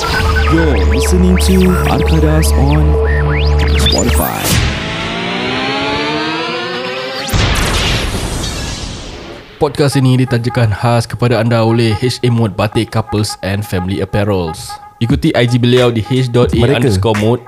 You're listening to Arkadas on Spotify. Podcast ini ditajakan khas kepada anda oleh HA Mode Batik Couples and Family Apparels. Ikuti IG beliau di h.a Mereka. underscore mode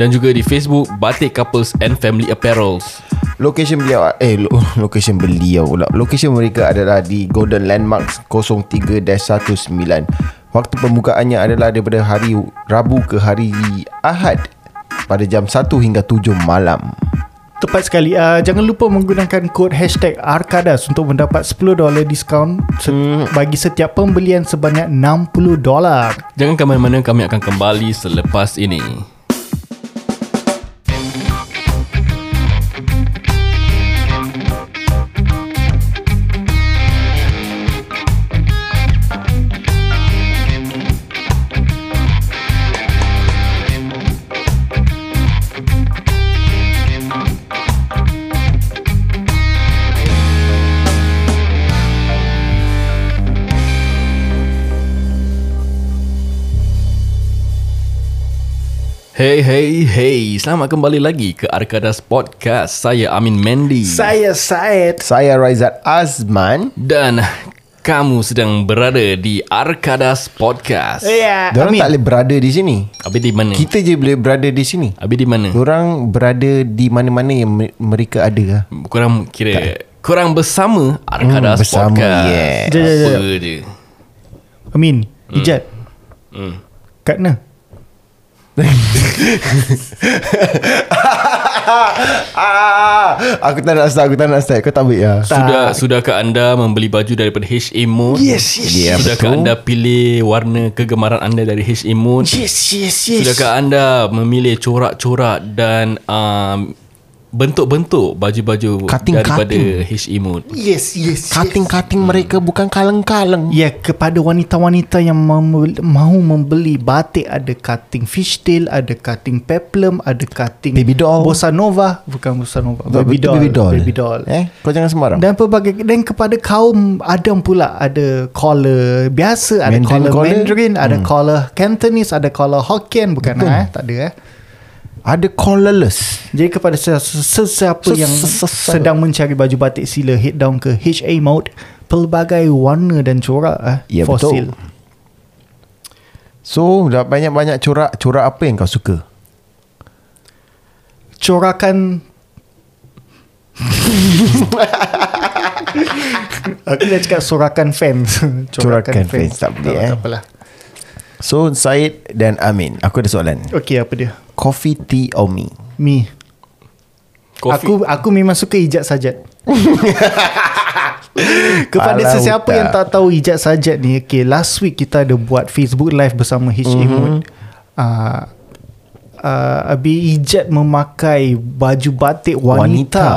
dan juga di Facebook Batik Couples and Family Apparels. Location beliau Eh lo, location beliau pula Location mereka adalah di Golden Landmarks 03-19 Waktu pembukaannya adalah daripada hari Rabu ke hari Ahad Pada jam 1 hingga 7 malam Tepat sekali uh, Jangan lupa menggunakan kod Hashtag Arkadas Untuk mendapat $10 diskaun se- Hmm. Bagi setiap pembelian sebanyak $60 Jangan ke mana-mana kami akan kembali selepas ini. Hey hey hey, selamat kembali lagi ke Arkadas Podcast. Saya Amin Mendy Saya Syed Saya Raizat Azman dan kamu sedang berada di Arkadas Podcast. Ya Diorang Amin tak boleh berada di sini Abi di mana? Kita je boleh berada di sini Abi di mana? Diorang berada di mana-mana yang me- mereka ada lah. Korang kira korang bersama Arkadas Hmm, bersama, Podcast. yes. Jap, jap. Apa je? Amin Ijat Hmm. Kat mana? Aku tak nak start Aku tak nak start Kau tak ambil lah Sudah sudahkah anda membeli baju daripada HA Mode? Yes yes Ya, Sudahkah betul. anda pilih warna kegemaran anda dari HA Mode? Yes yes yes Sudahkah anda memilih corak-corak dan um, bentuk-bentuk baju-baju Cutting-cutting. daripada HE Mode? Yes yes Cutting-cutting mereka bukan kaleng-kaleng Ya kepada wanita-wanita yang mem- mahu membeli batik ada cutting fishtail, ada cutting peplum, ada cutting Baby doll. bossa nova, bukan bossa nova, Baby doll. Baby doll. baby doll. Eh, kau jangan sembarang. Dan pelbagai dan kepada kaum Adam pula ada collar biasa, ada Mandarin collar collar? Mandarin, ada collar Cantonese, ada collar Hokkien bukan eh, tak ada eh. Ada collarless. Jadi kepada ses- sesiapa Ses- yang ses- ses- sedang mencari baju batik sila head down ke HA Mode pelbagai warna dan corak eh, Ya, for betul. So, dah banyak-banyak corak. Corak apa yang kau suka? corakan Aku dah cakap sorakan fans Corakan fans, tak boleh, eh. Tak apalah So, Syed dan Amin. Aku ada soalan. Okay apa dia Coffee, tea or me? Mi Aku aku memang suka ijat sajat Kepada Alah, sesiapa otak. yang tak tahu ijat sajat ni Okay last week kita ada buat Facebook live bersama HA Mhm. Mood uh, uh, Abi ijat memakai baju batik wanita. Wanita.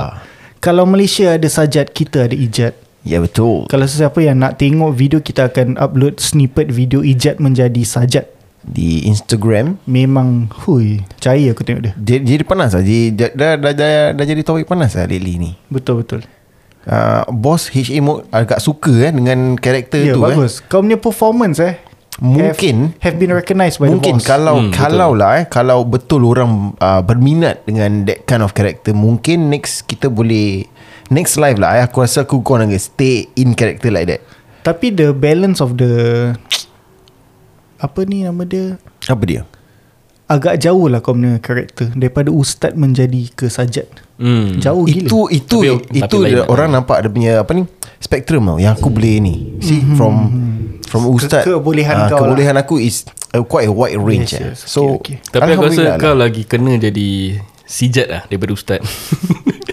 Kalau Malaysia ada sajat Kita ada ijat Ya, betul. Kalau sesiapa yang nak tengok video Kita akan upload snippet video ijat menjadi sajat Di Instagram. Memang Hui Percaya aku tengok dia Jadi, jadi panas lah. Jadi, dah, dah, dah, dah, dah jadi topik panas lah lately ni. Betul-betul Uh, bos HA Mode agak suka eh dengan karakter Ya tu eh. bagus Kau punya performance eh Mungkin- have, have been recognised by Mungkin the boss kalau Hmm, hmm, kalau lah eh kalau betul orang uh, berminat dengan that kind of character mungkin next kita boleh next live lah eh aku rasa aku kau nak stay in character like that. Tapi the balance of the Apa ni nama dia Apa dia? Agak jauh lah kau punya karakter Daripada ustaz menjadi ke sajat Hmm. Jauh gila Itu itu Tapi- itu tapi lain dia, orang nampak dia punya apa ni spektrum tau yang aku boleh ni. See from from ustaz kebolehan ah, kau lah. kebolehan aku is uh, quite a wide range. Yes, eh. yes. So Okay, okay. Tapi aku rasa Alhamdulillah kau lah. lagi kena jadi sijat lah daripada ustaz.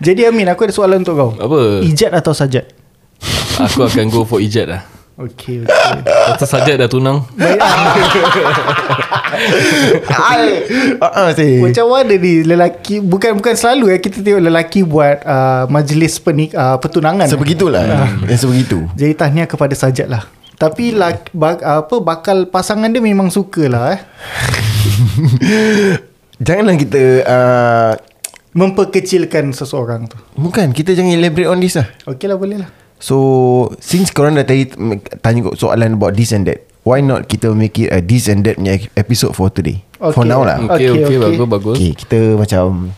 Jadi Amin aku ada soalan untuk kau Apa? Ijat atau sajat aku akan go for ijat lah. Okay, okay. Pasal sajat dah tunang. Ai, ah, ah. Macam mana ni lelaki Bukan bukan selalu ya Kita tengok lelaki buat uh, Majlis penik, uh, pertunangan Sebegitulah. Yang sebegitu. Jadi tahniah kepada sajat lah Tapi lak, bak, apa bakal pasangan dia memang suka lah eh Janganlah kita uh, Memperkecilkan seseorang tu Bukan Kita jangan elaborate on this lah Okey lah boleh lah So Since korang dah tadi Tanya soalan about this and that Why not kita make it a this and that punya episode for today For Okay. now lah Okay, Okay, okay, okay. bagus, bagus. Okay kita macam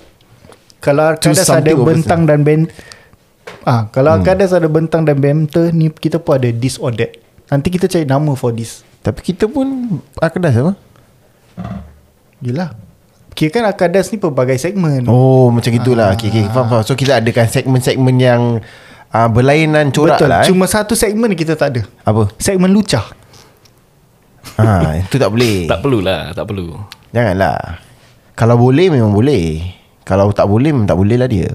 Kalau Arkadas ada bentang dan ben Ah, kalau hmm. Arkadas ada bentang dan banter ni kita pun ada this or that. Nanti kita cari nama for this. Tapi kita pun Arkadas apa? Yelah. Kira kan Arkadas ni pelbagai segmen. Oh macam gitulah okay, okay, faham, faham. So kita adakan segmen-segmen yang uh, Berlainan corak Betul. lah eh. Cuma satu segmen kita tak ada. Apa? Segmen lucah. ha, Itu tak boleh Tak perlulah, tak perlu. Janganlah Kalau boleh memang boleh Kalau tak boleh memang tak boleh lah dia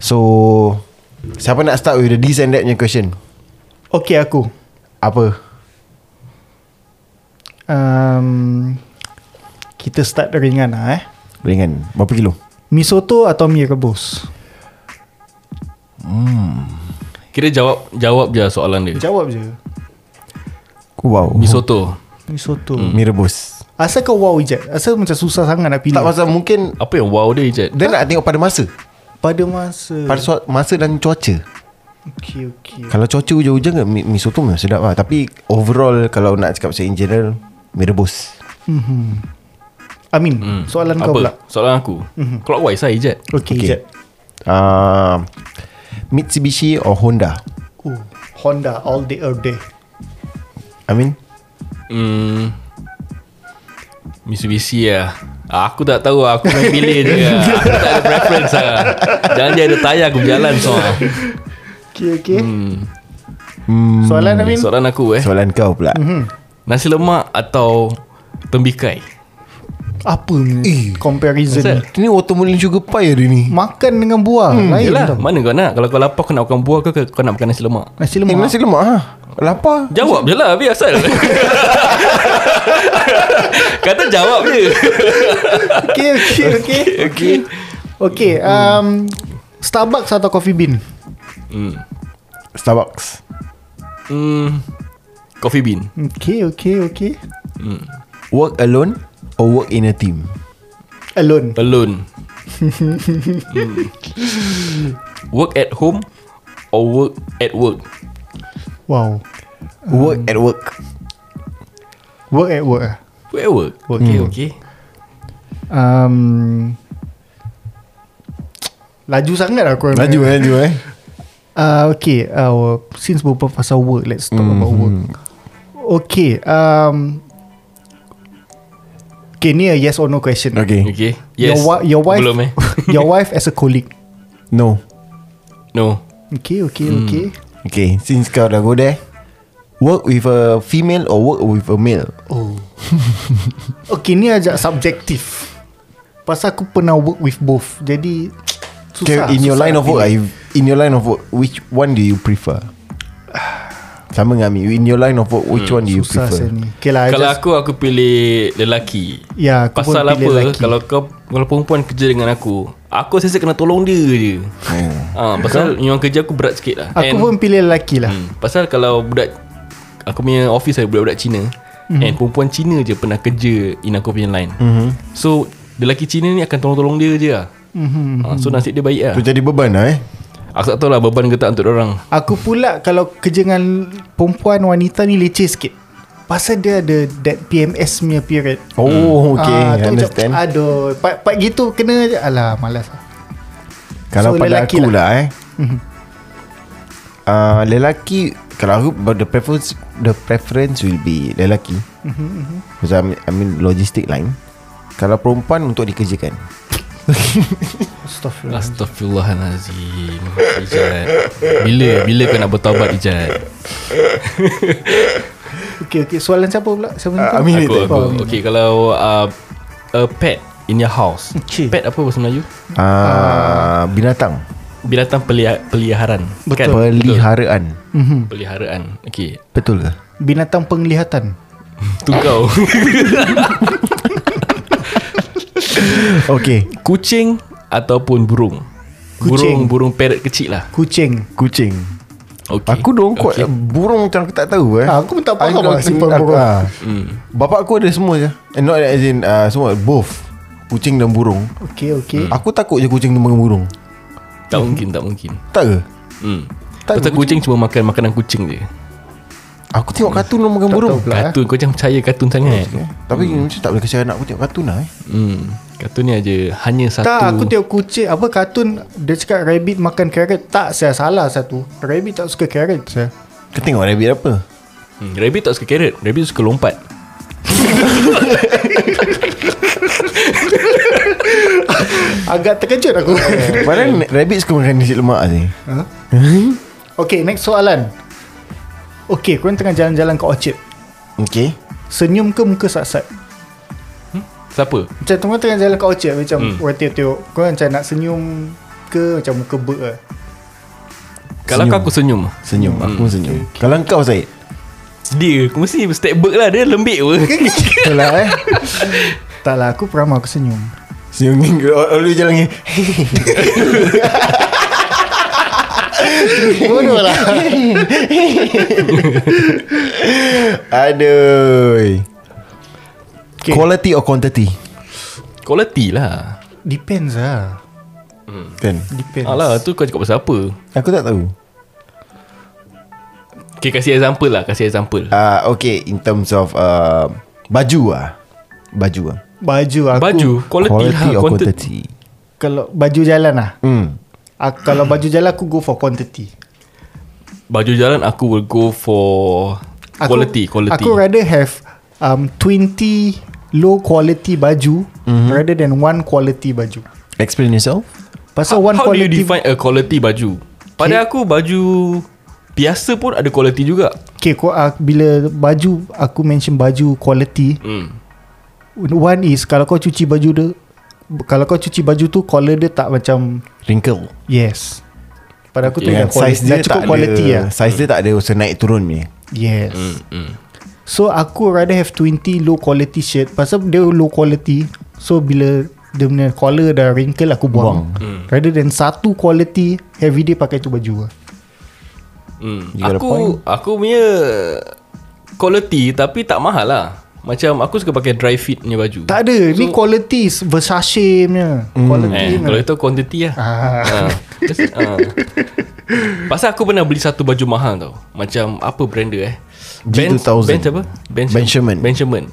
So Siapa nak start with the this and that punya question? Okay aku. Apa? Um, kita start ringan lah eh. Ringan Berapa kilo? Mi soto atau mi rebus? Kira jawab jawab je soalan dia. Jawab je. Wow Mi soto. Mi soto. Mi rebus Asal kau wow Ijat? Asal macam susah sangat nak pilih? Tak pasal mungkin Apa yang wow dia Ijat? Dia nak tengok pada masa Pada masa. Pada suat, masa dan cuaca Okay, okay. Kalau cuaca hujan-hujan kan Mi, mi soto memang sedap lah Tapi overall Kalau nak cakap saya in general Mi rebus Hmm. Amin. Hmm. Soalan Apa? kau pula. Soalan aku. Clockwise lah Ijat. Okay, okay. Uh, Mitsubishi or Honda Ooh, Honda all day all day. I mean Hmm. Mitsubishi lah. Aku tak tahu Aku main pilih je lah. Aku tak ada preference lah Jangan dia ada tayar Aku berjalan so. Okay, okay. hmm. hmm, Soalan Amin. Soalan aku eh Soalan kau pula Mhm. Nasi lemak atau Tembikai Apa ni comparison Asal? ni? Ini watermelon sugar pie hari ni Makan dengan buah hmm, lain Yelah tau. Mana kau nak Kalau kau lapar kau nak makan buah ke Kau nak makan nasi lemak Nasi Eh lemak. nasi lemak ha? Lapar Jawab je lah Biasa Kata jawab je okay, okay, okay. Okay Okay, um, Starbucks atau Coffee Bean? hmm. Starbucks Hmm. Coffee bean Okay, okay, okay. Work alone Or work in a team Alone. Alone hmm. Work at home Or work at work Wow. Work at work Work at work ah. Work at work Okay okay Um, laju sangat aku. Laju eh Laju eh Uh, okay, uh, since berbual pasal work, let's talk mm-hmm. about work. Okay, um, okay, ni a yes or no question. Okay Okay Yes Your, wi- your wife, Belum eh your wife as a colleague. No No Okay, okay, Hmm. okay. Okay Since kau dah go there Work with a female Or work with a male Oh. okay, ni agak subjektif. Pasal aku pernah work with both. Jadi okay, susah. In your susah line nak of work In your line of work Which one do you prefer Sama dengan Ami In your line of work Which one do you Susah prefer ni. Okay lah, Kalau just, aku Aku pilih lelaki Ya, aku Pasal pun apa pilih lelaki. Kalau kau Kalau perempuan kerja dengan aku Aku rasa kena tolong dia je Hmm. ha, Pasal yang kerja aku berat sikit lah aku pun pilih lelaki lah. hmm, Pasal kalau budak Aku punya office saya Budak-budak Cina Mhm. And perempuan Cina je Pernah kerja In aku punya line Mhm. So Lelaki Cina ni akan tolong-tolong dia je lah Mhm. ha, So nasib dia baik lah Tu jadi beban lah eh Aku tak tahu lah Beban ke tak untuk orang Aku pula kalau kerja dengan perempuan wanita ni leceh sikit. Pasal dia ada that PMS punya period. Oh okay Ah, tu Understand Macam, aduh, part, part gitu kena je. Alah, malas lah. Kalau So, pada lelaki aku lah. lah, eh uh, Lelaki Kalau aku but The preference The preference will be Lelaki Mhm, Because I mean, I mean logistic line Kalau perempuan Untuk dikerjakan Astaghfirullah. Astaghfirullahalazim Ijat Bila Bila kau nak bertaubat Ijat Okay, okay. Soalan siapa pula? Siapa uh, Amin. Aku, aku. oh, Okay kalau uh, A pet In your house Okay. Pet apa bahasa Melayu uh, Binatang Binatang pelia, peliharaan Betul. kan? Peliharaan Mhm. Peliharaan Okay Betul ke? Binatang penglihatan. Tu kau Okay Kucing Ataupun burung Kucing. Burung Burung parrot kecil lah Kucing. Kucing okay. Aku dong okay. okay. Burung macam aku tak tahu eh. Ah, aku pun tak faham don't lah simpan aku- burung. ah. hmm. Bapak aku ada semua je And not as in uh, Semua Both Kucing dan burung Okay, okay. Aku takut je kucing dengan burung Tak mungkin Tak mungkin Tak ke? hmm. Tak, Pasal kucing cuma makan Makanan kucing je Aku tengok kartun orang makan burung. pula eh. Kartun kau jangan percaya kartun sangat. Tapi macam tak boleh kasi anak aku tengok kartun lah eh. Hmm. Kartun ni aja Hanya satu. Tak aku tengok kucing Apa kartun Dia cakap rabbit makan carrot. Tak saya salah satu. Rabbit tak suka carrot saya. Kau tengok rabbit apa? Hmm. Rabbit tak suka carrot. Rabbit suka lompat. Agak terkejut aku. Padahal rabbit suka makan nasi lemak sih Okay next soalan Okay korang tengah jalan-jalan ke Orchard. Okay Senyum ke muka sat-sat? Siapa? Macam korang tengah jalan ke Orchard Macam hmm. orang tengok-tengok Korang macam nak senyum Ke macam muka ber lah. Kalau kau aku senyum. Senyum Aku pun senyum. Kalau kau Syed? Dia Aku mesti step back lah Dia lembik pun Betul lah eh. Tak lah aku pernah aku senyum. Senyum ni Lalu jalan ni Bodoh lah. Aduh. Okay. Quality or quantity? Quality lah. Depends lah. Kan? Depends. Alah tu kau cakap pasal apa? Aku tak tahu. Okay kasih example lah Kasih example. Uh, Okay In terms of uh, Baju lah Baju lah Baju aku Baju Quality, Quality lah or quantity. quantity? Kalau baju jalan lah Hmm aku, Kalau baju jalan aku go for quantity Baju jalan aku will go for aku, Quality Quality Aku rather have um, 20 low quality baju mm-hmm. rather than one quality baju. Explain yourself Pasal How, one how do you quality define a quality baju? Pada aku baju Biasa pun ada quality juga Okay, kau, uh, bila baju aku mention baju quality, hmm. one is kalau kau cuci baju dia kalau kau cuci baju tu collar dia tak macam Wrinkle yes. Pada aku tu Dengan dah quality, size dia dah cukup tak quality ada lah. Size dia tak ada usaha naik turun ni Yes. Hmm. Hmm. So aku rather have 20 low quality shirt Pasal dia low quality So bila dia punya collar dah wrinkle aku buang, Buang. Hmm. Rather than satu quality Everyday pakai tu baju lah. Hmm. You point. Aku Aku punya Quality Tapi tak mahal lah Macam aku suka pakai dry fit punya baju. Tak ada. So, Ni quality Versace punya. Quality Eh, kalau itu quantity lah. Ah. ha. Just, ha. Pasal aku pernah beli satu baju mahal tau. Macam apa brand dia eh? Benz, G2000. Benz apa? Benz, Benjamin. Benjamin.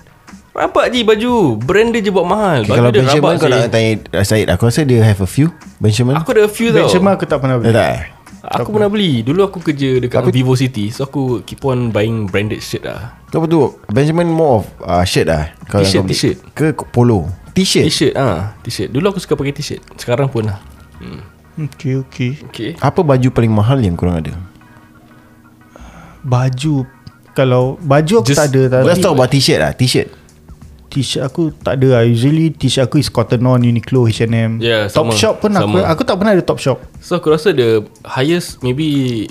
Nampak je baju. Brand dia je buat mahal. Okay, Baju Kalau Benjamin kau nak tanya Syed Aku rasa dia have a few Benjamin? Aku ada a few tau. Benjamin aku tak pernah beli. Tak Aku pernah beli. Dulu aku kerja dekat Vivo City So aku keep on buying branded shit lah. Kau apa tu? Benjamin more of uh, shirt lah. T-shirt, t-shirt. Ke polo? T-shirt? T-shirt ah, T-shirt. Dulu aku suka pakai t-shirt. Sekarang pun lah. Hmm. Okay okay Okay Apa baju paling mahal yang korang ada? Baju Kalau Baju aku Just- tak ada Let's tapi talk about t-shirt lah. T-shirt T-shirt aku tak ada lah Usually t-shirt aku is Cotton On Uniqlo H&M Yeah, Top sama. shop pun aku Sama. Aku tak pernah ada top shop So aku rasa the highest maybe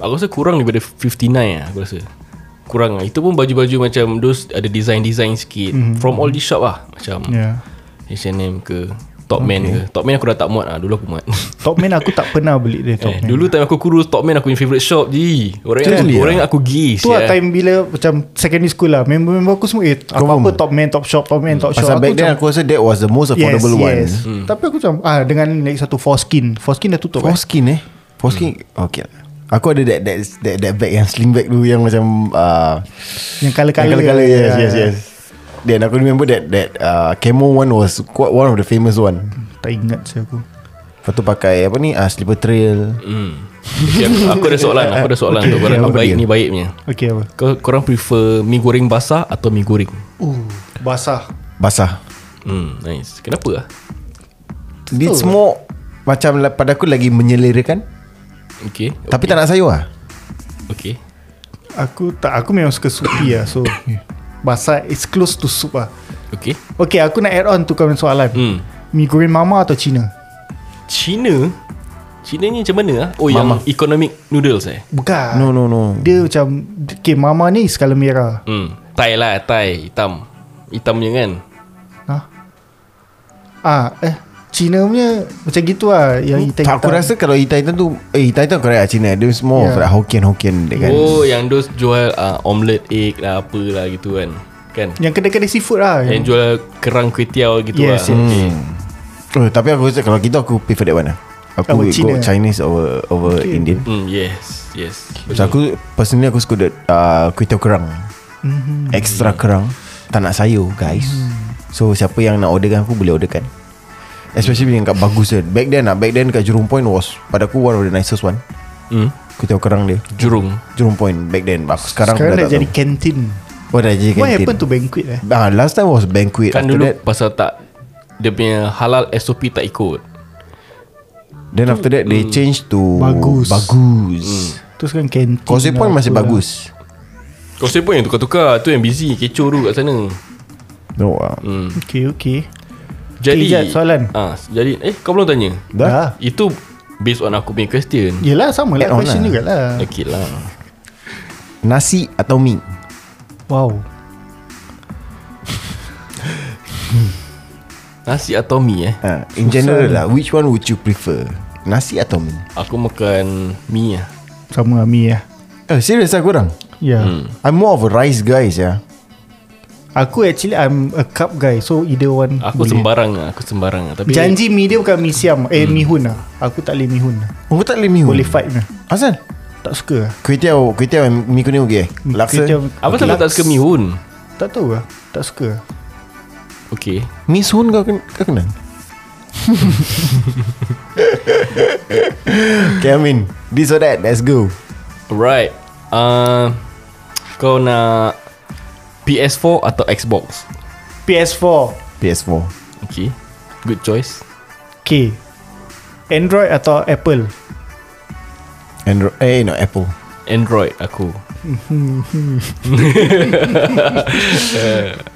Aku rasa kurang daripada 59 lah aku rasa Kurang lah Itu pun baju-baju macam Those ada design-design sikit mm-hmm. From all these shop lah Macam yeah. H&M ke Topman okay. ke? Topman aku dah tak muat lah. Dulu aku muat. Top man aku tak pernah beli dia top eh, man. Dulu time aku kurus Topman aku punya favourite shop je Orang yang, Really orang yang aku gay Tu lah time bila Macam secondary school lah Member-member aku semua Eh apa-apa top man Top shop Top man top shop. Pasal back then aku rasa That was the most affordable one. yes. Hmm. Tapi aku macam ah Dengan lagi satu Foreskin. Foreskin dah tutup eh? Foreskin eh? Foreskin Okay. Lah Aku ada that that that, that bag yang sling bag dulu yang macam uh, Yang colour-colour yang colour yes, Ah. yes yes Then aku remember that that uh, camo one was quite one of the famous one. Tak ingat saya aku Lepas tu pakai apa ni uh, slipper trail. hmm. okay, aku, aku ada soalan Aku ada soalan Okay, untuk korang okay, apa baik dia? ni baik punya Okay apa Kau, Korang prefer Mi goreng basah Atau mi goreng Uh Basah Basah. Hmm, nice. Kenapa lah? It's more macam pada aku lagi menyelerakan Okay. Tapi tak nak sayur lah Okay. Aku tak Aku memang suka soupy lah So Basah It's close to soup lah Okay. Okay aku nak add on tu kau punya soalan Hmm. Mi goreng mama atau Cina Cina? Cina ni macam mana lah? Oh, Mama. yang economic noodles eh? Bukan No no no Dia macam Okay mama ni skala merah Hmm. Thai lah, Thai. Hitam. Hitam punya kan? Ha? Ah, eh Cina punya Macam gitu lah Yang hitam tak, Aku rasa kalau hitam-hitam tu Eh hitam-hitam correct lah Cina Dia more Yeah. like Hokkien-Hokkien dia kan Oh, yang those jual uh, omelette egg lah, apa lah gitu kan? Kan? Yang kedai-kedai seafood lah Yang jual kerang kuih tiaw gitu Yes, lah. yes. Okay. oh, Tapi aku rasa Kalau kita aku prefer that one lah Aku Apa, go? Chinese over over Okay. Indian Hmm, yes. yes. So aku Personally aku suka the, uh, Kuih tiaw kerang Mhm. Extra kerang Tak nak sayur guys So siapa yang nak orderkan aku Boleh orderkan Especially yang kat bagus kan Back then lah Back then kat Jurong Point was Pada aku one of the nicest one. Hmm. Tiaw kerang dia. Jurung. Jurong Point back then. Aku sekarang, Sekarang dah tak jadi kantin Oh dah jadi What kantin happened to banquet eh? Ah, Last time was banquet. Kan After dulu that pasal tak dia punya halal SOP tak ikut. Then after that They change to Bagus. Bagus. Terus kan kantin Causeway Point lah, masih lah. bagus. Kau pun yang tukar-tukar Tu yang busy Kecoh tu kat sana. No ah. hmm. Okay okay Jadi Jad, soalan. ah, Jadi Eh kau belum tanya? Dah. Itu Based on aku punya question. Yelah sama lah Question lah. jugalah Okay lah. Nasi atau mie? Wow. Nasi atau mie eh? Ha, In general lah Which one would you prefer? Nasi atau mie? Aku makan mie lah Sama Ami ya Eh serius lah korang? Ya. Hmm. I'm more of a rice guy ya. Aku actually I'm a cup guy So either one Aku boleh. sembarang lah Aku sembarang. Lah Tapi Janji mi dia bukan mi siam. Eh mi hun lah. Aku tak boleh mi hun lah. Oh kau tak boleh mie Boleh fight lah. Asal? Tak suka lah. Kuih tiaw Kuih tiaw yang mie kuning okey? Laksa? tiaw- Apa okay. tak suka mie hun? Tak tahu lah. Tak suka lah. Okay Mie sun kau, ken- kau kenal? Okay Amin. This or that Let's go. Alright. Uh, Kau nak PS4 atau Xbox? PS4 PS4 Okay. Good choice. K. Android atau Apple? Android Eh no Apple. Android aku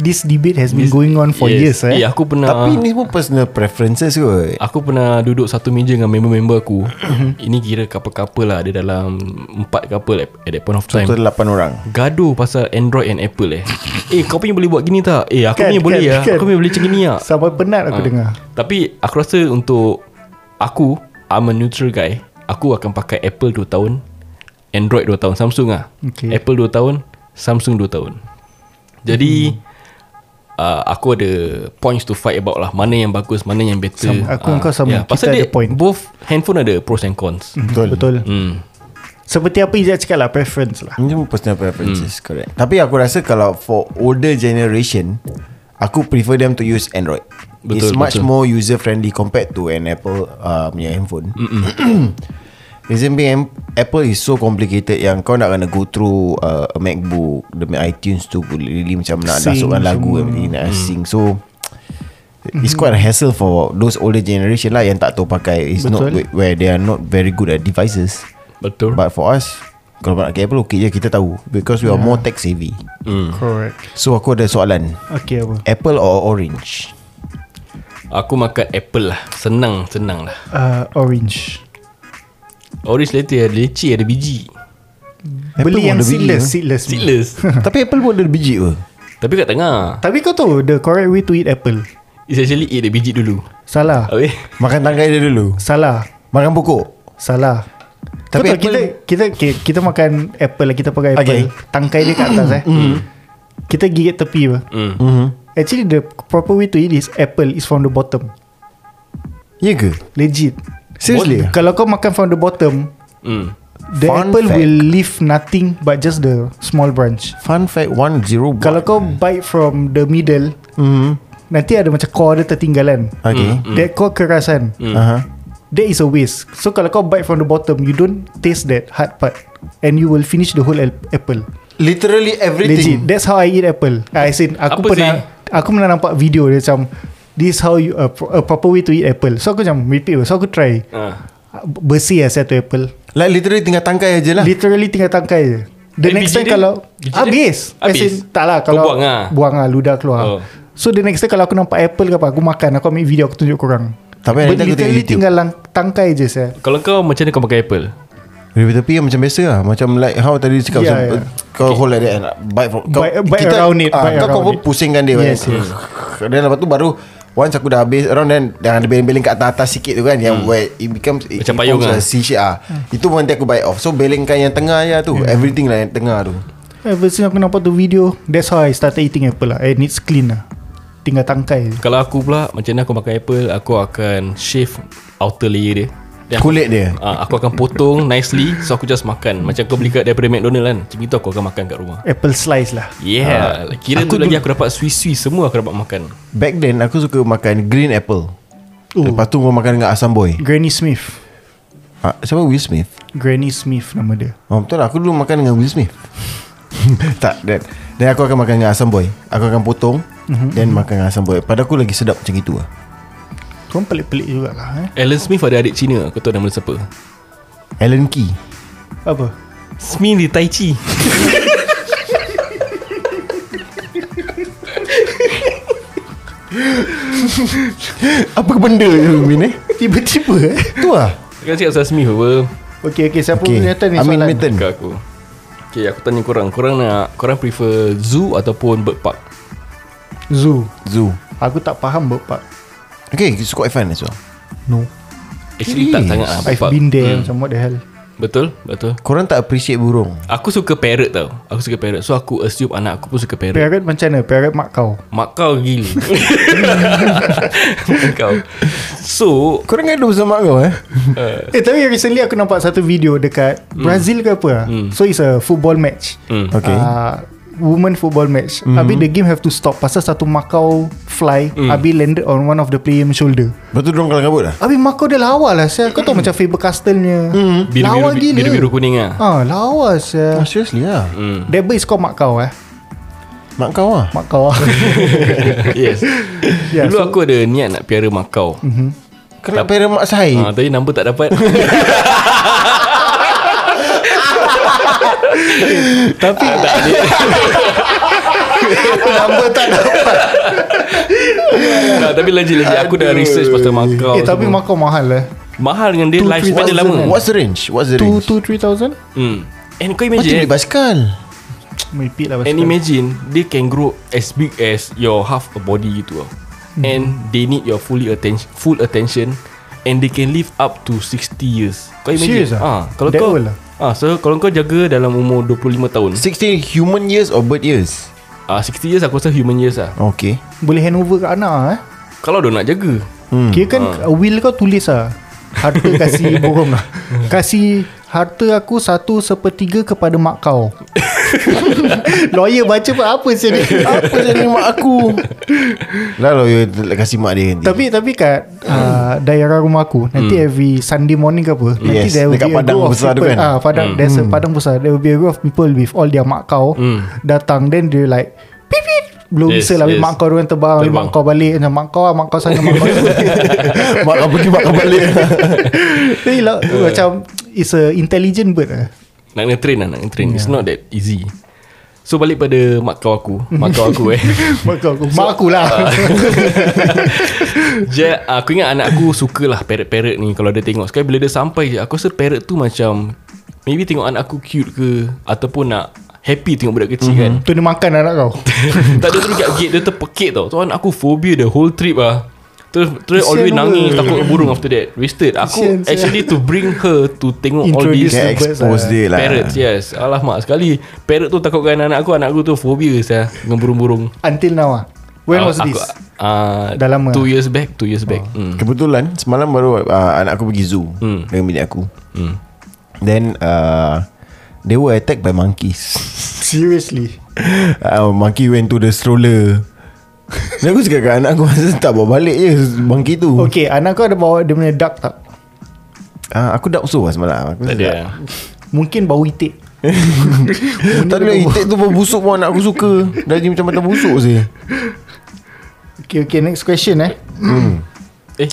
This debate has been going on for years eh? Eh aku pernah Tapi ni semua personal preferences kot. Aku pernah duduk satu meja dengan member-member aku. Ini kira couple-couple lah. Dia dalam Empat couple at, at that point of time. Total 8 orang. Gaduh pasal Android and Apple eh. Eh kau punya boleh buat gini tak? Eh aku Kan, punya boleh kan, ya. kan. Aku punya boleh macam gini ya. Sampai penat aku dengar. Tapi aku rasa untuk Aku I'm a neutral guy. Aku akan pakai Apple 2 tahun Android 2 tahun Samsung lah Okay. Apple 2 tahun Samsung 2 tahun. Jadi uh, Aku ada Points to fight about lah. Mana yang bagus Mana yang better. Sama, aku dengan kau sama. Kita Pasal ada dia point. Both handphone ada Pros and cons. Betul. Betul. Hmm. Seperti apa Izzat cakap lah Preference lah. Ini personal preferences hmm. Correct. Tapi aku rasa kalau For older generation Aku prefer them to use Android. Betul, It's much betul. more user friendly Compared to an Apple uh, punya handphone Reason being Apple is so complicated Yang kau nak kena go through uh, A MacBook Demi iTunes tu Really macam nak masukkan lagu everything, Nak sync So It's quite a hassle for those older generation lah Yang tak tahu pakai. It's not Betul. where they are not very good at devices. Betul. But for us Kalau nak pakai Apple Okay je kita tahu. Because we are more tech savvy. Hmm. Correct. So aku ada soalan. Okay apa? Apple or orange? Aku makan Apple lah. Senang Senang lah. Uh, Orange Orange later ada leci Ada biji. Apple Beli yang biji seedless ke? Seedless. Seedless. Tapi Apple pun ada biji apa? Tapi kat tengah. Tapi kau tahu The correct way to eat apple? It's actually eat the biji dulu. Salah. Habis? Makan tangkai dia dulu? Salah. Makan pokok? Salah. Tapi tahu, apple- kita, kita kita kita makan apple lah Kita pakai apple. Okay. Tangkai dia kat atas eh. Kita gigit tepi apa? Hmm. mm-hmm. Actually the proper way to eat is Apple is from the bottom. Ya ke? Legit Seriously Bot- Kalau kau makan from the bottom Hmm. The Fun apple fact. will leave nothing But just the small branch. Fun fact One zero Kalau kau bite from the middle mm-hmm. Nanti ada macam core dia tertinggalan. Okay. Hmm. That core kerasan uh-huh. That is a waste. So kalau kau bite from the bottom You don't taste that hard part. And you will finish the whole apple. Literally Legit. Everything That's how I eat apple. I say Aku Apa pernah Aku pernah nampak video dia macam This how you a, pro- a proper way to eat apple So aku macam repeat So aku try Ah. Bersih lah satu apple Like literally tinggal tangkai aje lah Literally tinggal tangkai je The Eh, next time dia- kalau biji Habis habis? in, Tak lah Kau kalau buang lah? Buang lah Ludah keluar Oh. So the next time kalau aku nampak apple ke apa Aku makan Aku ambil video Aku tunjuk korang Tapi aku tengok Literally YouTube. tinggal lang, tangkai je saya Kalau kau macam mana kau pakai Apple Dari tepi kan macam biasa lah Macam like How tadi cakap Yeah, macam, yeah. Kau hold like that and Bite, from, kau, Bite- bite around it, ah, bite Kau around confirm it. pusingkan dia Yes, yes. Dan lepas tu baru Once aku dah habis Around then Yang ada beling-beling kat atas-atas sikit tu kan Yang where it becomes it, Macam payung lah. C shape ah. Itu pun nanti aku bite off. So belingkan yang tengah je tu. Everything lah yang tengah tu. Ever since aku nampak tu video That's how I started eating apple lah. And it's clean lah. Tinggal tangkai. Kalau aku pula Macam mana aku pakai Apple Aku akan shave Outer layer dia Then aku, Kulit dia? Ah, Aku akan potong nicely So aku just makan. Macam kau beli kat daripada McDonald kan Macam itu aku akan makan kat rumah. Apple slice lah. Yeah Kira Aku tu lagi aku dapat Swiss-Swiss Semua aku dapat makan. Back then aku suka makan green apple. Oh. Lepas tu kau makan dengan asam boy. Granny Smith. Ah, Siapa? Will Smith? Granny Smith nama dia. Oh betul lah. Aku dulu makan dengan Will Smith. Tak Dan, dan aku akan makan dengan asam boy. Aku akan potong mm-hmm. Dan makan dengan asam boy. Pada aku lagi sedap macam itu lah Tuan pelik-pelik jugalah eh. Alan Smith ada adik Cina Kau tahu nama dia siapa? Alan Key. Apa? Smith di Tai Chi. Apa benda je Min eh? Tiba-tiba eh. Tu lah. Kau cakap pasal Smith apa? Okay okay Siapa Okay punya turn ni Amin soalan? Kat aku. Okay aku tanya korang. Korang nak Korang prefer zoo Ataupun bird park? Zoo. Zoo. Aku tak faham bird park Okay it's quite fun as well? No. Actually tak sangat lah I've been there Hmm. Macam what the hell. Betul Betul. Korang tak appreciate burung? Aku suka parrot tau. Aku suka parrot. So aku assume anak aku pun suka parrot. Parrot macam mana? Parrot mak kau? Mak kau gila. Mak kau. So Korang gaduh sama kau eh? Eh. Tapi recently aku nampak satu video dekat Brazil ke apa lah So it's a football match. Hmm. Okay. Uh, Women football match mm-hmm. Habis the game have to stop Pasal satu Macau fly mm. Habis landed on one of the player shoulder Lepas tu diorang kalah kabut lah Habis Macau dia lawa lah saya. Kau tahu macam Faber Castell nya mm. Lawa gila biru-biru kuning lah Ah, lawa saya. oh, Seriously lah hmm. That bird is called Macau eh Mak kau lah Macau Yes Yeah, Dulu so- aku ada niat nak piara makau Mhm. Kau nak pera mak saya ha, Tadi number tak dapat Tapi Number tak dapat nah, Tapi lagi-lagi Aku dah research pasal makau Eh tapi. Macau mahal eh Mahal dengan dia Two, Lifespan dia 3,000 lama? What's the range? What's the 2 range? to 3000 hmm. And kau Macam imagine beli eh, basikal Repeat lah And imagine They can grow As big as Your half a body gitu tau Hmm. And they need your fully attention Full attention And they can live up to 60 years Kau imagine Serious ah, ah? Kalau That kau lah? Ah, So kalau kau jaga Dalam umur 25 tahun? 60 human years or bird years? ah, 60 years aku rasa human years lah. Okay. Boleh hand over kat anak eh? Kalau dia nak jaga. Hmm. Kira kan uh. will kau tulis lah. Harta kasih borong lah. Kasih harta aku satu sepertiga kepada mak kau Lawyer baca pun apa sih ni Apa jadi mak aku? Lah lawyer kasih mak dia nanti. Tapi tapi kat uh, daerah rumah aku Nanti every Sunday morning ke apa Nanti Yes, there will dekat be a padang group of besar tu people, kan? ah, padang, There's a padang besar. There will be a group of people With all their mak kau Datang. Then they like Pip pip Belum Yes, bisa lah yes. Mak kau orang terbang, Terbang. Mak kau balik. Macam mak kau lah Mak kau sana Mak kau Mak kau pergi mak kau balik. Jadi lah, Macam It's a intelligent bird lah Nak kena train lah Nak kena train. It's not that easy. So balik pada mak kau aku. Mak kau aku eh. Mak kau Mak aku lah. Je, aku ingat anak aku suka lah parrot-parrot ni. Kalau dia tengok Sekali bila dia sampai je Aku rasa parrot tu macam Maybe tengok anak aku cute ke Ataupun nak Happy tengok budak kecil mm-hmm. Tu dia makan anak kau. Kan Tak ada tu dekat gate Dia terpekik tau. Tu anak aku phobia the whole trip lah Terus, terus always apa? nangis Takut burung after that. Wasted. Aku actually to bring her To tengok all these Can the birds expose lah. dia lah. Parrots yes. Alamak sekali. Parrot tu takutkan anak aku Anak aku tu phobia saya Dengan burung-burung. Until now ah. When was Ah, this? uh, Dah lama? Two years back Two years back. Hmm. Kebetulan Semalam baru uh, Anak aku pergi zoo Hmm. Dengan bilik aku. Hmm. Then uh, They were attacked by monkeys. Seriously? Uh, Monkey went to the stroller Dan aku cakap kat anak aku Masa tak bawa balik je Monkey tu. Okay anak kau ada bawa Dia punya duck tak? Uh, Aku dak usul lah semalam. Aku Tak ada. Mungkin bau itik. Tak ada Itik tu pun busuk pun anak aku suka. Dah jadi macam mata busuk sih. Okay okay next question eh. Eh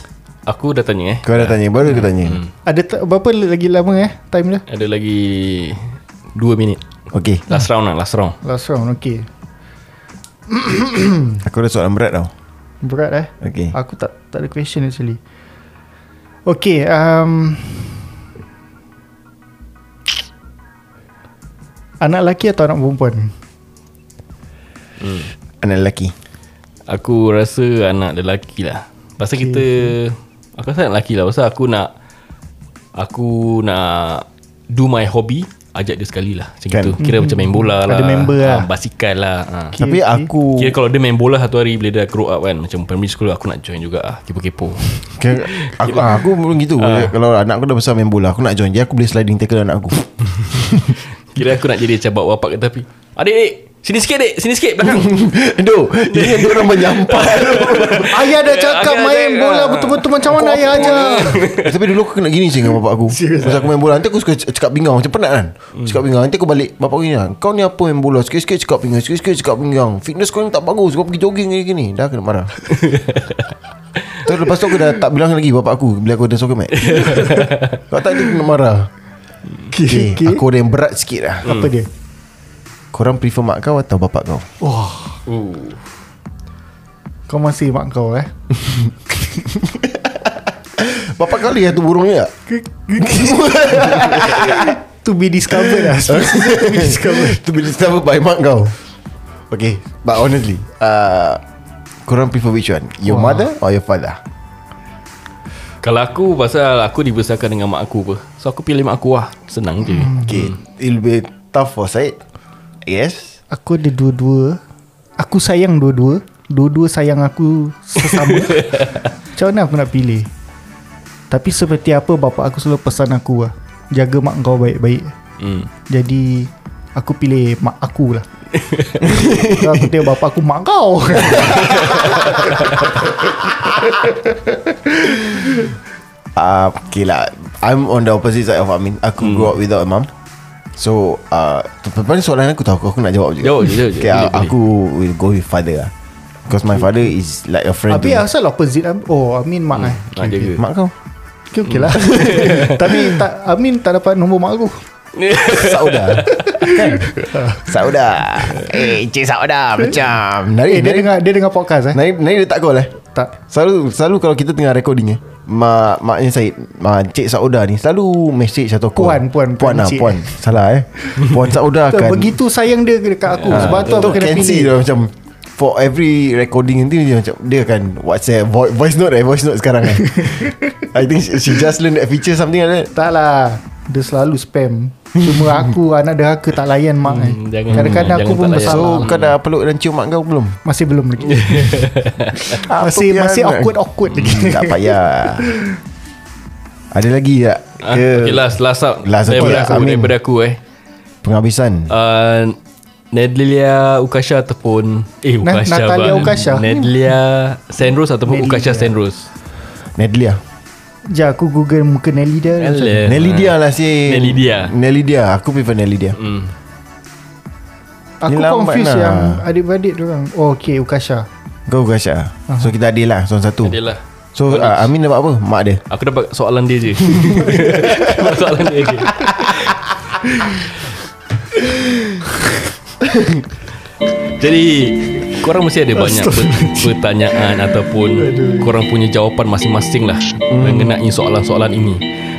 Aku dah tanya eh. Kau dah tanya Baru aku tanya. Ada ta- berapa lagi lama eh Time dia? Ada lagi Dua minit. Okay Last round lah Last round. Last round okay Aku ada soalan berat tau. Berat eh? Okay Aku tak tak ada question actually. Okay um, Anak lelaki atau anak perempuan? Anak lelaki. Aku rasa anak lelaki lah. Pasal kita Aku rasa anak lelaki lah. Pasal aku nak Aku nak Do my hobby ajak dia sekali lah Macam Kan. gitu Kira macam main bola lah Ada member lah. ah, Basikal lah ah. Okay, Tapi okay. aku Kira kalau dia main bola satu hari Bila dia grow up kan Macam primary school Aku nak join juga lah Kepo-kepo Kira, aku, aku pun gitu Kalau anak aku dah besar main bola Aku nak join Jadi aku boleh sliding tackle anak aku Kira aku nak jadi macam bawa bapak ke Adik adik Sini sikit adik Sini sikit belakang. Duk Ini dia orang menyampah. Ayah dah cakap main bola betul-betul macam mana ayah ajar. Eh, Tapi dulu aku kena gini sih dengan bapak aku. Masa aku main bola Nanti aku suka cakap pinggang. Macam penat kan? Cakap pinggang. Nanti aku balik Bapak aku gini lah, Kau ni apa main bola? Sikit-sikit cakap pinggang Sikit-sikit cakap pinggang. Fitness kau ni tak bagus. Kau pergi jogging gini-gini Dah kena marah. Terus lepas tu aku dah tak bilang lagi bapak aku Bila aku ada soccer mat. Kau tak dia kena marah. Okay, Okay. Aku ada yang berat sikit lah. Apa dia? Korang prefer mak kau atau bapak kau? Wah, uh. kau masih mak kau eh. Bapak kau lihat tu burung ni tak? To be discovered lah. to be discovered. Tu bila discover by mak kau. Okay But honestly uh, Korang prefer which one? Your Wah. mother or your father? Kalau aku Pasal aku dibesarkan dengan mak aku apa. So aku pilih mak aku lah. Senang je. Okay It'll be tough for Syed Yes Aku ada dua-dua. Aku sayang dua-dua. Dua-dua sayang aku sesama. Macam mana aku nak pilih? Tapi seperti apa bapak aku selalu pesan aku lah. Jaga mak kau baik-baik. hmm. Jadi aku pilih mak aku lah. Kalau aku tengok bapak aku mak kau. uh, Okay lah I'm on the opposite side of Amin Aku Hmm. grew up without a mom So uh, ni soalan aku tahu Aku nak jawab je, jawab je. okay, Boleh, uh, Aku will go with father lah. Because my father is like a friend Tapi asal opposite Oh Amin mak eh. Nak jaga Mak kau? Okay, okay lah. Tapi tak Amin tak dapat nombor mak aku. Sauda. Kan? Sauda. Eh Cik Sauda Macam. Nari Eh, dia Nari dengar dia dengar podcast eh. Nari, Nari dia tak call eh? Tak. Selalu Selalu kalau kita tengah recording eh Mak Maknya Syed Mak Cik Sauda ni Selalu message atau call Puan, puan, Puan puan lah. Puan Salah eh Puan Sauda kan begitu sayang dia dekat aku. Sebab tu aku kena pilih. dia macam For every recording nanti dia macam Dia kan WhatsApp voice, voice note eh Voice note sekarang eh I think she, she just learn that feature Something like that Tak lah. Dia selalu spam. Cuma aku anak derhaka tak layan mak eh. Hmm, jangan- Kadang-kadang aku jangan pun tak layan. So bersalah. kau dah peluk dan cium mak kau belum? Masih belum lagi. masih masih pian? awkward awkward lagi. Hmm, tak payah Ada lagi tak? ah, Ke Okay last Last up Last, okay. daripada, aku, Amin. daripada aku eh Penghabisan uh, Nedlia Ukasha ataupun Eh Ukasha Natalia bang. Ukasha. Nedlia Sandros ataupun Nedlia. Ukasha Sandros Nedlia Sekejap aku google muka Nelly dia. Alah. Nelly dia lah si Nelly dia. Nelly dia Aku prefer Nelly dia hmm. Aku confused lah. yang adik-beradik orang. Oh okay Ukasha. Kau Gasha So kita adil lah Soalan satu Dia lah So uh, Amin dapat apa? Mak dia Aku dapat soalan dia je Dapat soalan dia je Jadi Korang mesti ada banyak per- pertanyaan Ataupun Korang punya jawapan masing-masing lah Mengenai soalan-soalan ini.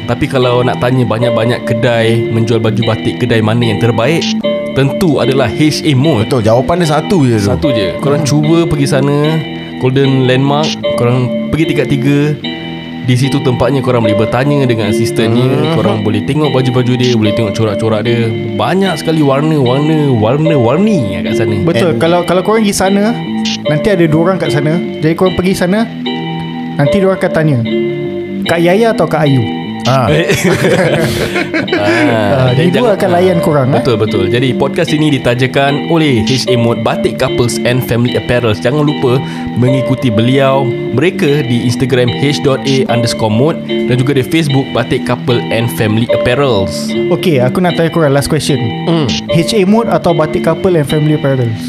Tapi kalau nak tanya banyak-banyak kedai Menjual baju batik Kedai mana yang terbaik Tentu adalah HA Mall. Betul jawapan dia satu je tu. Satu je. Korang cuba pergi sana Golden Landmark Korang pergi tingkat tiga Di situ tempatnya korang boleh bertanya dengan asistennya Korang boleh tengok baju-baju dia Boleh tengok corak-corak dia. Banyak sekali warna-warna Warna-warni kat sana. Betul. Kalau kalau korang pergi sana Nanti ada dua orang kat sana. Jadi korang pergi sana Nanti orang akan tanya. Kak Yaya atau Kak Ayu ah. Ah, jadi dia dua akan layan korang eh? Betul betul Jadi podcast ini ditajakan oleh HA Mode Batik Couples and Family Apparels Jangan lupa mengikuti beliau Mereka di Instagram h.a underscore mode Dan juga di Facebook Batik Couple and Family Apparels Okay aku nak tanya korang Last question hmm. HA Mode atau Batik Couple and Family Apparels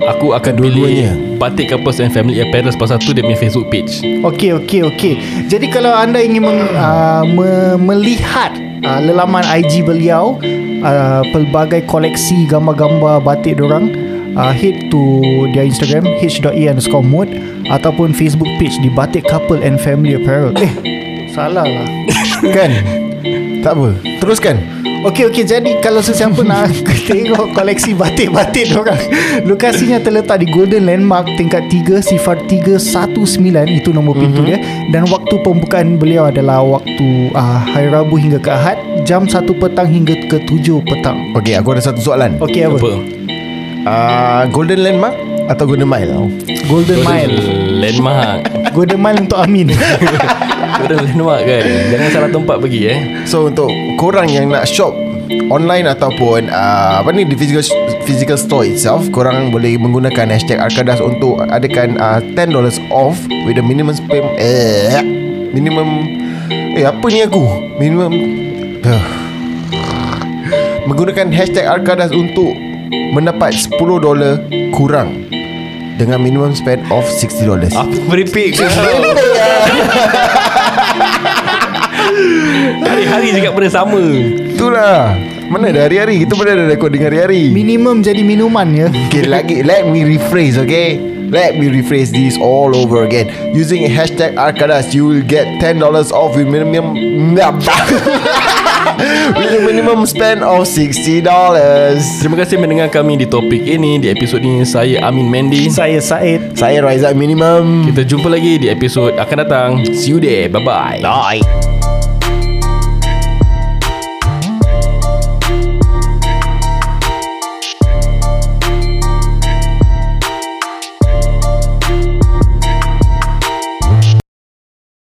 Aku akan Dua-duanya. pilih Batik Couples and Family Apparels Pasal tu dia punya Facebook page. Okay okay okay Jadi kalau anda ingin meng, uh, me, melihat uh, Lelaman IG beliau uh, Pelbagai koleksi gambar-gambar batik dorang uh, Head to their Instagram h.e underscore mode Ataupun Facebook page di Batik Couple and Family Apparel. Eh salah lah. Kan? Tak apa. Teruskan Okey okey jadi kalau sesiapa nak tengok koleksi batik-batik orang lokasinya terletak di Golden Landmark tingkat 3 sifar 319 itu nombor pintu mm-hmm. dia dan waktu pembukaan beliau adalah waktu uh, hari Rabu hingga ke Ahad jam 1 petang hingga ke 7 petang. Okay aku ada satu soalan Okey apa? Apa? uh, Golden Landmark Atau Golden Mile Golden Mile. Landmark Golden Mile untuk Amin. Golden Landmark kan? Jangan salah tempat pergi eh. So untuk korang yang nak shop online ataupun uh, apa ni di physical physical store itself korang boleh menggunakan hashtag Arkadas untuk adakan uh, $10 off with the minimum spend eh minimum eh apa ni aku? Minimum uh, menggunakan hashtag Arkadas untuk mendapat $10 kurang dengan minimum spend of $60 Apa meripik kau Hari-hari cakap benda sama. Itulah. Mana ada hari-hari? Kita pun ada recording hari-hari. Minimum jadi minuman ya. Okay lagi Let me rephrase okay? Let me rephrase this all over again. Using hashtag Arkadas You will get $10 off with minimum With a minimum spend of $60 Terima kasih mendengar kami di topik ini Di episod ini. Saya Amin Mendy Saya Said. Saya Raizat Minimum. Kita jumpa lagi di episod akan datang. See you there. Bye-bye. Bye